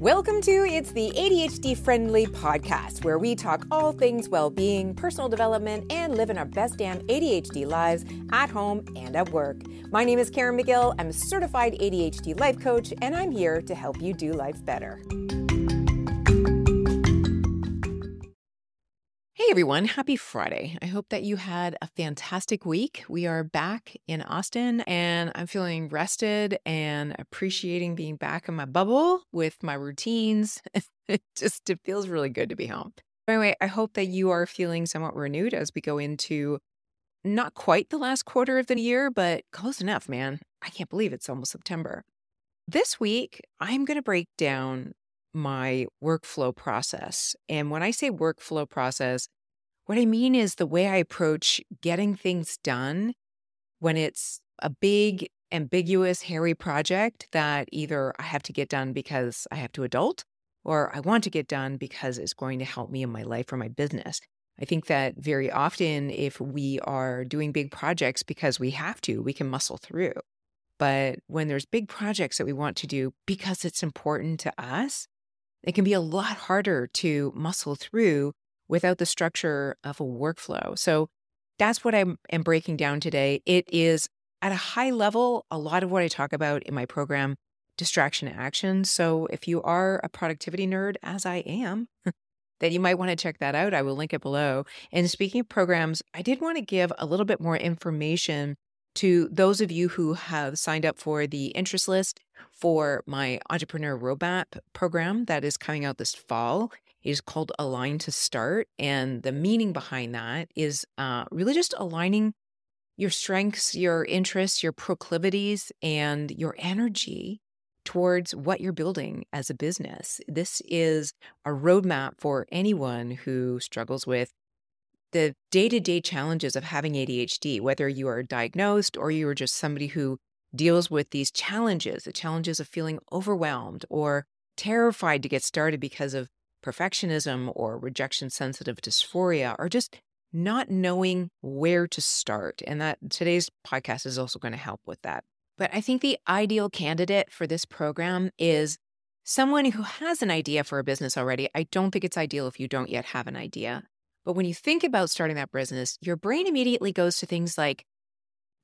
Welcome to It's the ADHD Friendly Podcast, where we talk all things well being, personal development, and living our best damn ADHD lives at home and at work. My name is Caren Magill. I'm a certified ADHD life coach, and I'm here to help you do life better. Everyone, happy Friday. I hope that you had a fantastic week. We are back in Austin and I'm feeling rested and appreciating being back in my bubble with my routines. it just it feels really good to be home. Anyway, I hope that you are feeling somewhat renewed as we go into not quite the last quarter of the year, but close enough, man. I can't believe it's almost September. This week, I'm going to break down my workflow process. And when I say workflow process, what I mean is the way I approach getting things done when it's a big, ambiguous, hairy project that either I have to get done because I have to adult or I want to get done because it's going to help me in my life or my business. I think that very often, if we are doing big projects because we have to, we can muscle through. But when there's big projects that we want to do because it's important to us, it can be a lot harder to muscle through without the structure of a workflow. So that's what I'm, breaking down today. It is at a high level, a lot of what I talk about in my program, distraction action. So if you are a productivity nerd, as I am, then you might want to check that out. I will link it below. And speaking of programs, I did want to give a little bit more information to those of you who have signed up for the interest list for my entrepreneur roadmap program that is coming out this fall is called align to start and the meaning behind that is uh, really just aligning your strengths your interests your proclivities and your energy towards what you're building as a business. This is a roadmap for anyone who struggles with the day to day challenges of having ADHD, whether you are diagnosed or you are just somebody who deals with these challenges, the challenges of feeling overwhelmed or terrified to get started because of perfectionism or rejection sensitive dysphoria or just not knowing where to start. And that today's podcast is also going to help with that. But I think the ideal candidate for this program is someone who has an idea for a business already. I don't think it's ideal if you don't yet have an idea. But when you think about starting that business, your brain immediately goes to things like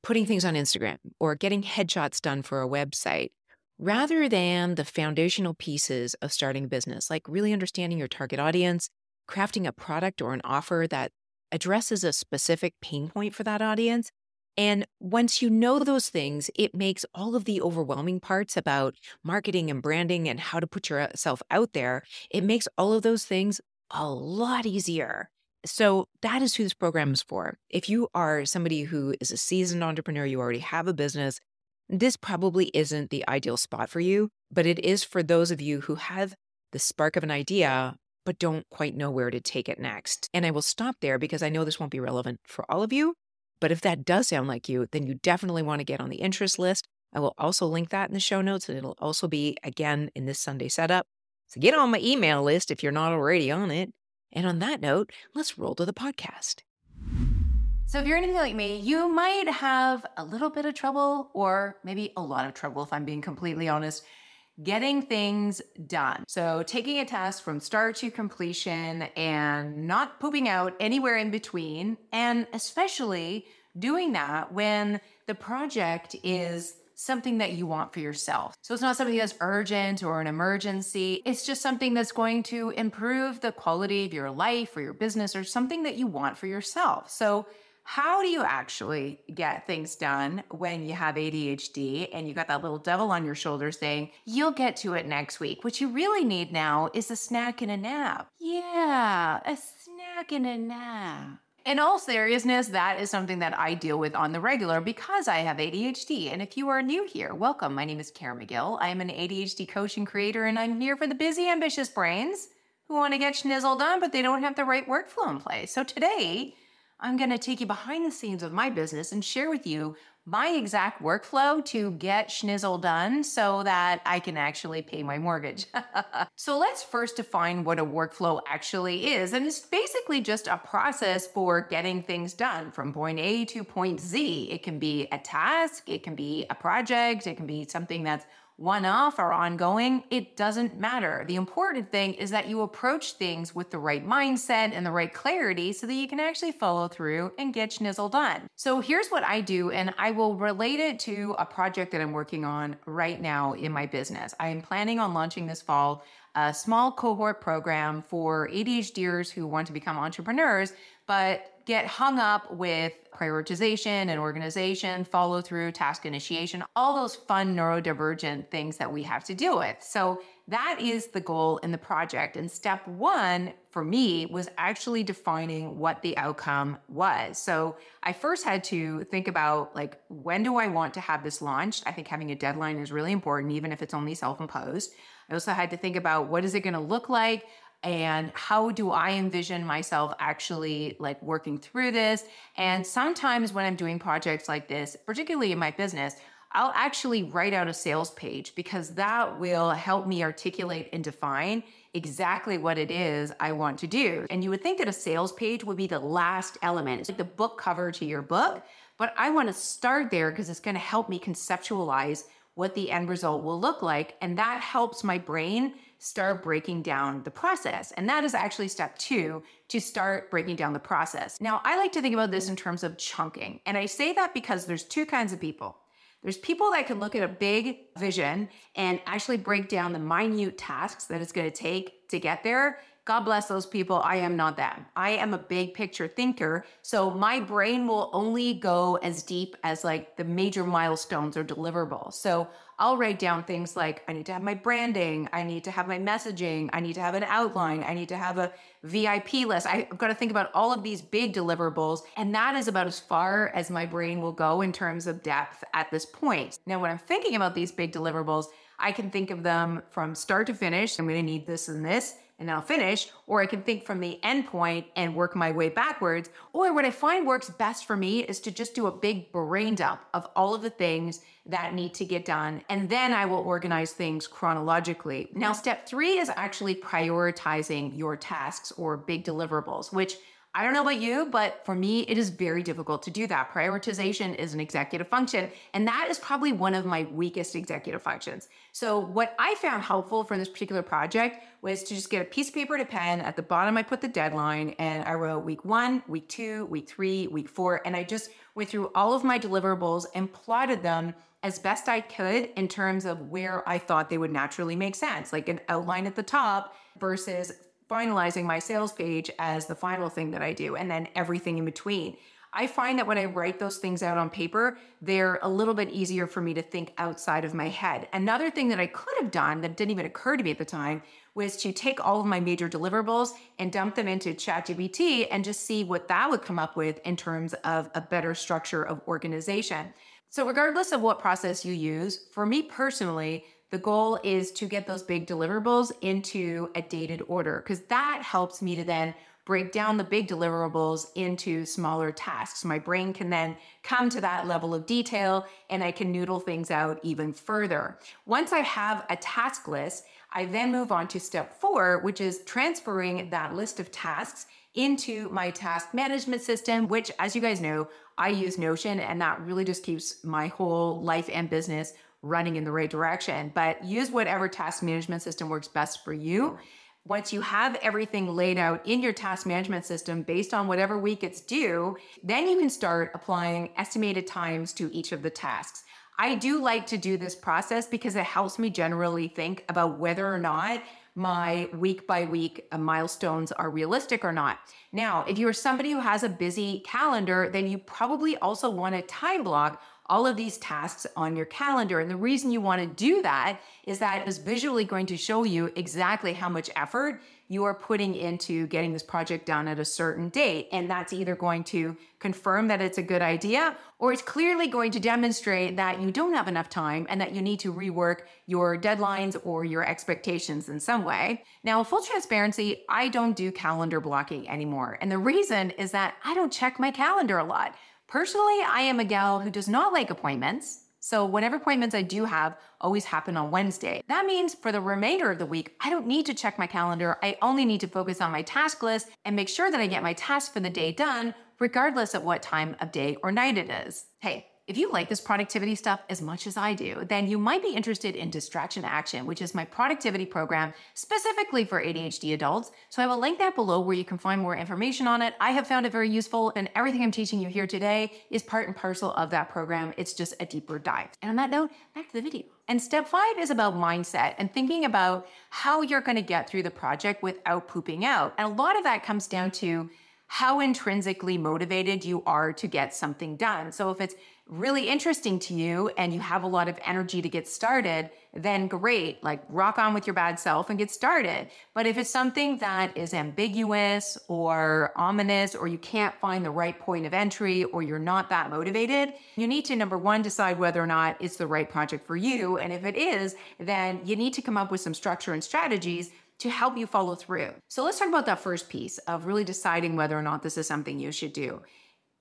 putting things on Instagram or getting headshots done for a website rather than the foundational pieces of starting a business, like really understanding your target audience, crafting a product or an offer that addresses a specific pain point for that audience. And once you know those things, it makes all of the overwhelming parts about marketing and branding and how to put yourself out there, it makes all of those things a lot easier. So that is who this program is for. If you are somebody who is a seasoned entrepreneur, you already have a business, this probably isn't the ideal spot for you, but it is for those of you who have the spark of an idea, but don't quite know where to take it next. And I will stop there because I know this won't be relevant for all of you. But if that does sound like you, then you definitely want to get on the interest list. I will also link that in the show notes, and it'll also be again in this Sunday setup. So get on my email list if you're not already on it. And on that note, let's roll to the podcast. So, if you're anything like me, you might have a little bit of trouble, or maybe a lot of trouble, if I'm being completely honest, getting things done. So, taking a task from start to completion and not pooping out anywhere in between, and especially doing that when the project is something that you want for yourself. So it's not something that's urgent or an emergency. It's just something that's going to improve the quality of your life or your business or something that you want for yourself. So how do you actually get things done when you have ADHD and you got that little devil on your shoulder saying, you'll get to it next week? What you really need now is a snack and a nap. Yeah, a snack and a nap in all seriousness, that is something that I deal with on the regular because I have ADHD. And if you are new here, welcome. My name is Caren Magill. I am an ADHD coach and creator, and I'm here for the busy, ambitious brains who want to get schnizzle done, but they don't have the right workflow in place. So today, I'm going to take you behind the scenes of my business and share with you my exact workflow to get schnizzle done so that I can actually pay my mortgage. so let's first define what a workflow actually is. And it's basically just a process for getting things done from point A to point Z. It can be a task, it can be a project, it can be something that's one off or ongoing, it doesn't matter. The important thing is that you approach things with the right mindset and the right clarity so that you can actually follow through and get schnizzle done. So here's what I do, and I will relate it to a project that I'm working on right now in my business. I am planning on launching this fall a small cohort program for ADHDers who want to become entrepreneurs, but get hung up with prioritization and organization, follow through, task initiation, all those fun neurodivergent things that we have to deal with. So that is the goal in the project. And step one for me was actually defining what the outcome was. So I first had to think about like, when do I want to have this launched? I think having a deadline is really important, even if it's only self imposed. I also had to think about what is it going to look like? And how do I envision myself actually like working through this? And sometimes when I'm doing projects like this, particularly in my business, I'll actually write out a sales page because that will help me articulate and define exactly what it is I want to do. And you would think that a sales page would be the last element. It's like the book cover to your book, but I want to start there because it's going to help me conceptualize what the end result will look like. And that helps my brain start breaking down the process. And that is actually step two to start breaking down the process. Now, I like to think about this in terms of chunking. And I say that because there's two kinds of people. There's people that can look at a big vision and actually break down the minute tasks that it's going to take to get there God bless those people. I am not them. I am a big picture thinker. So my brain will only go as deep as like the major milestones or deliverables. So I'll write down things like I need to have my branding, I need to have my messaging, I need to have an outline, I need to have a VIP list. I've got to think about all of these big deliverables. And that is about as far as my brain will go in terms of depth at this point. Now, when I'm thinking about these big deliverables, I can think of them from start to finish. I'm going to need this and this and I'll finish, or I can think from the end point and work my way backwards. Or what I find works best for me is to just do a big brain dump of all of the things that need to get done. And then I will organize things chronologically. Now, step three is actually prioritizing your tasks or big deliverables, which I don't know about you, but for me, it is very difficult to do that. Prioritization is an executive function, and that is probably one of my weakest executive functions. So, what I found helpful for this particular project was to just get a piece of paper and a pen. At the bottom, I put the deadline, and I wrote week one, week two, week three, week four, and I just went through all of my deliverables and plotted them as best I could in terms of where I thought they would naturally make sense, like an outline at the top versus finalizing my sales page as the final thing that I do, and then everything in between. I find that when I write those things out on paper, they're a little bit easier for me to think outside of my head. Another thing that I could have done that didn't even occur to me at the time was to take all of my major deliverables and dump them into ChatGPT and just see what that would come up with in terms of a better structure of organization. So, regardless of what process you use, for me personally, the goal is to get those big deliverables into a dated order because that helps me to then break down the big deliverables into smaller tasks. My brain can then come to that level of detail and I can noodle things out even further. Once I have a task list, I then move on to step four, which is transferring that list of tasks into my task management system, which, as you guys know, I use Notion, and that really just keeps my whole life and business running in the right direction. But use whatever task management system works best for you. Once you have everything laid out in your task management system based on whatever week it's due, then you can start applying estimated times to each of the tasks. I do like to do this process because it helps me generally think about whether or not my week by week milestones are realistic or not. Now, if you're somebody who has a busy calendar, then you probably also want to time block all of these tasks on your calendar. And the reason you want to do that is that is visually going to show you exactly how much effort you are putting into getting this project done at a certain date. And that's either going to confirm that it's a good idea or it's clearly going to demonstrate that you don't have enough time and that you need to rework your deadlines or your expectations in some way. Now, full transparency, I don't do calendar blocking anymore. And the reason is that I don't check my calendar a lot. Personally, I am a gal who does not like appointments. So, whatever appointments I do have always happen on Wednesday. That means for the remainder of the week, I don't need to check my calendar. I only need to focus on my task list and make sure that I get my task for the day done, regardless of what time of day or night it is. Hey, If you like this productivity stuff as much as I do, then you might be interested in Distraction Action, which is my productivity program specifically for ADHD adults. So I will link that below where you can find more information on it. I have found it very useful, and everything I'm teaching you here today is part and parcel of that program. It's just a deeper dive. And on that note, back to the video. And step five is about mindset and thinking about how you're going to get through the project without pooping out. And a lot of that comes down to how intrinsically motivated you are to get something done. So if it's really interesting to you and you have a lot of energy to get started, then great, like rock on with your bad self and get started. But if it's something that is ambiguous or ominous, or you can't find the right point of entry, or you're not that motivated, you need to number one, decide whether or not it's the right project for you. And if it is, then you need to come up with some structure and strategies to help you follow through. So let's talk about that first piece of really deciding whether or not this is something you should do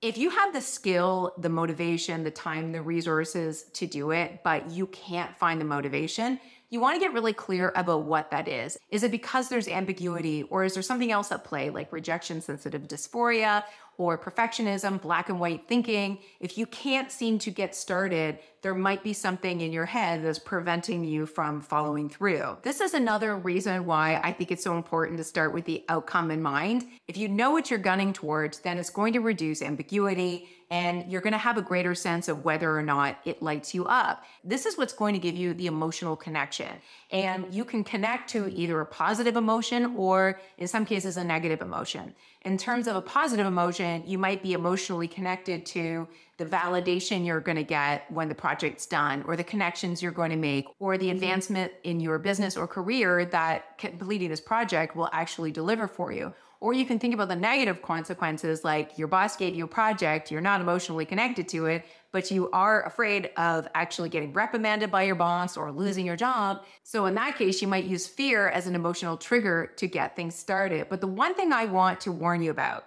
if you have the skill, the motivation, the time, the resources to do it, but you can't find the motivation, you want to get really clear about what that is. Is it because there's ambiguity, or is there something else at play, like rejection sensitive dysphoria or perfectionism, black and white thinking? If you can't seem to get started, there might be something in your head that's preventing you from following through. This is another reason why I think it's so important to start with the outcome in mind. If you know what you're gunning towards, then it's going to reduce ambiguity and you're going to have a greater sense of whether or not it lights you up. This is what's going to give you the emotional connection. And you can connect to either a positive emotion or, in some cases, a negative emotion. In terms of a positive emotion, you might be emotionally connected to the validation you're going to get when the project's done, or the connections you're going to make, or the advancement in your business or career that completing this project will actually deliver for you or you can think about the negative consequences, like your boss gave you a project, you're not emotionally connected to it, but you are afraid of actually getting reprimanded by your boss or losing your job. So, in that case, you might use fear as an emotional trigger to get things started. But the one thing I want to warn you about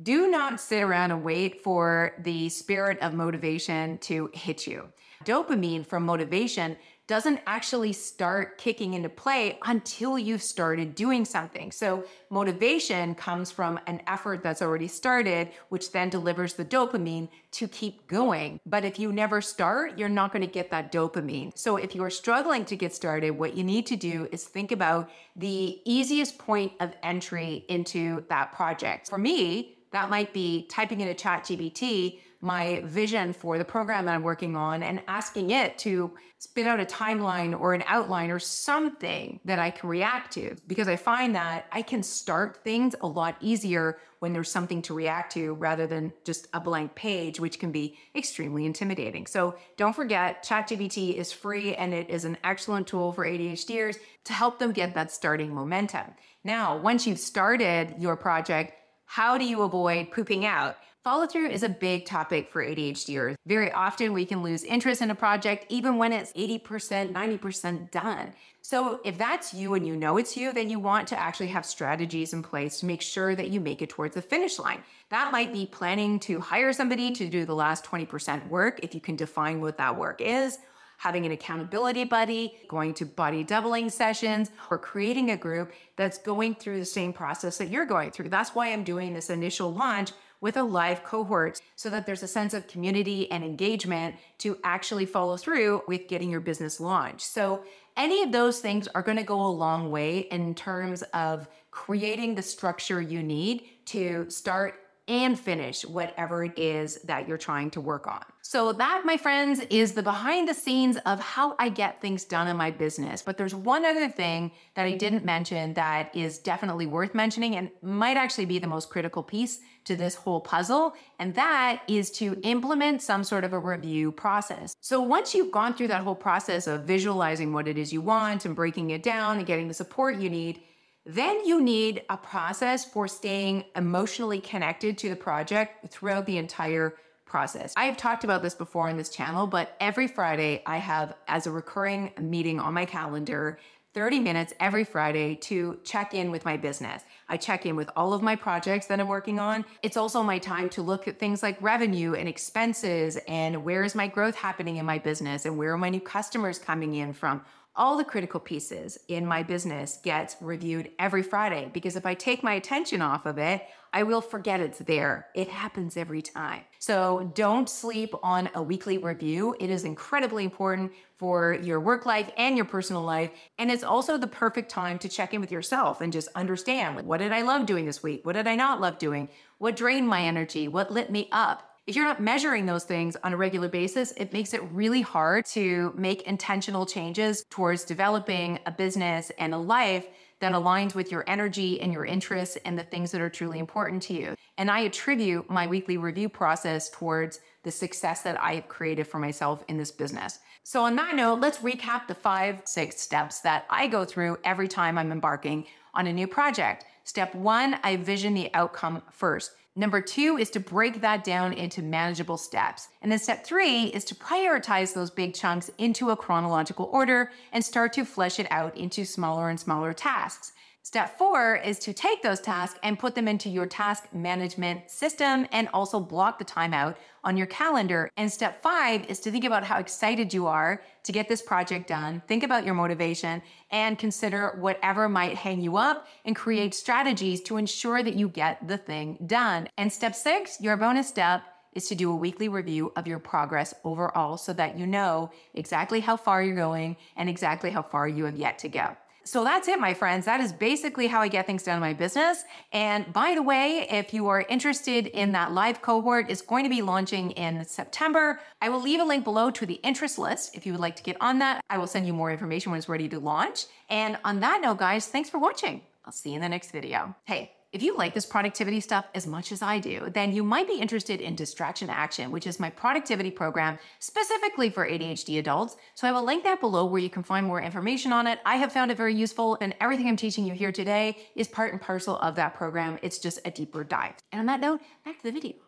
do not sit around and wait for the spirit of motivation to hit you. Dopamine from motivation doesn't actually start kicking into play until you've started doing something. So, motivation comes from an effort that's already started, which then delivers the dopamine to keep going. But if you never start, you're not going to get that dopamine. So, if you are struggling to get started, what you need to do is think about the easiest point of entry into that project. For me, that might be typing in a ChatGPT my vision for the program that I'm working on and asking it to spit out a timeline or an outline or something that I can react to because I find that I can start things a lot easier when there's something to react to rather than just a blank page, which can be extremely intimidating. So don't forget, ChatGPT is free and it is an excellent tool for ADHDers to help them get that starting momentum. Now, once you've started your project, how do you avoid pooping out? Follow through is a big topic for ADHDers. Very often we can lose interest in a project even when it's 80%, 90% done. So if that's you and you know it's you, then you want to actually have strategies in place to make sure that you make it towards the finish line. That might be planning to hire somebody to do the last 20% work if you can define what that work is having an accountability buddy, going to body doubling sessions, or creating a group that's going through the same process that you're going through. That's why I'm doing this initial launch with a live cohort so that there's a sense of community and engagement to actually follow through with getting your business launched. So, any of those things are going to go a long way in terms of creating the structure you need to start and finish whatever it is that you're trying to work on. So, that, my friends, is the behind the scenes of how I get things done in my business. But there's one other thing that I didn't mention that is definitely worth mentioning and might actually be the most critical piece to this whole puzzle. And that is to implement some sort of a review process. So, once you've gone through that whole process of visualizing what it is you want and breaking it down and getting the support you need, then you need a process for staying emotionally connected to the project throughout the entire process. I have talked about this before on this channel, but every Friday I have as a recurring meeting on my calendar 30 minutes every Friday to check in with my business. I check in with all of my projects that I'm working on. It's also my time to look at things like revenue and expenses and where is my growth happening in my business and where are my new customers coming in from all the critical pieces in my business gets reviewed every Friday because if I take my attention off of it, I will forget it's there. It happens every time. So don't sleep on a weekly review. It is incredibly important for your work life and your personal life. And it's also the perfect time to check in with yourself and just understand like, what did I love doing this week? What did I not love doing? What drained my energy? What lit me up? If you're not measuring those things on a regular basis, it makes it really hard to make intentional changes towards developing a business and a life that aligns with your energy and your interests and the things that are truly important to you. And I attribute my weekly review process towards the success that I have created for myself in this business. So, on that note, let's recap the five, six steps that I go through every time I'm embarking on a new project. Step one, I vision the outcome first. Number two is to break that down into manageable steps. And then step three is to prioritize those big chunks into a chronological order and start to flesh it out into smaller and smaller tasks. Step four is to take those tasks and put them into your task management system and also block the time out on your calendar. And step five is to think about how excited you are to get this project done. Think about your motivation and consider whatever might hang you up and create strategies to ensure that you get the thing done. And step six, your bonus step is to do a weekly review of your progress overall so that you know exactly how far you're going and exactly how far you have yet to go. So that's it, my friends. That is basically how I get things done in my business. And by the way, if you are interested in that live cohort, it's going to be launching in September. I will leave a link below to the interest list if you would like to get on that. I will send you more information when it's ready to launch. And on that note, guys, thanks for watching. I'll see you in the next video. Hey, if you like this productivity stuff as much as I do, then you might be interested in Distraction Action, which is my productivity program specifically for ADHD adults. So I will link that below where you can find more information on it. I have found it very useful, and everything I'm teaching you here today is part and parcel of that program. It's just a deeper dive. And on that note, back to the video.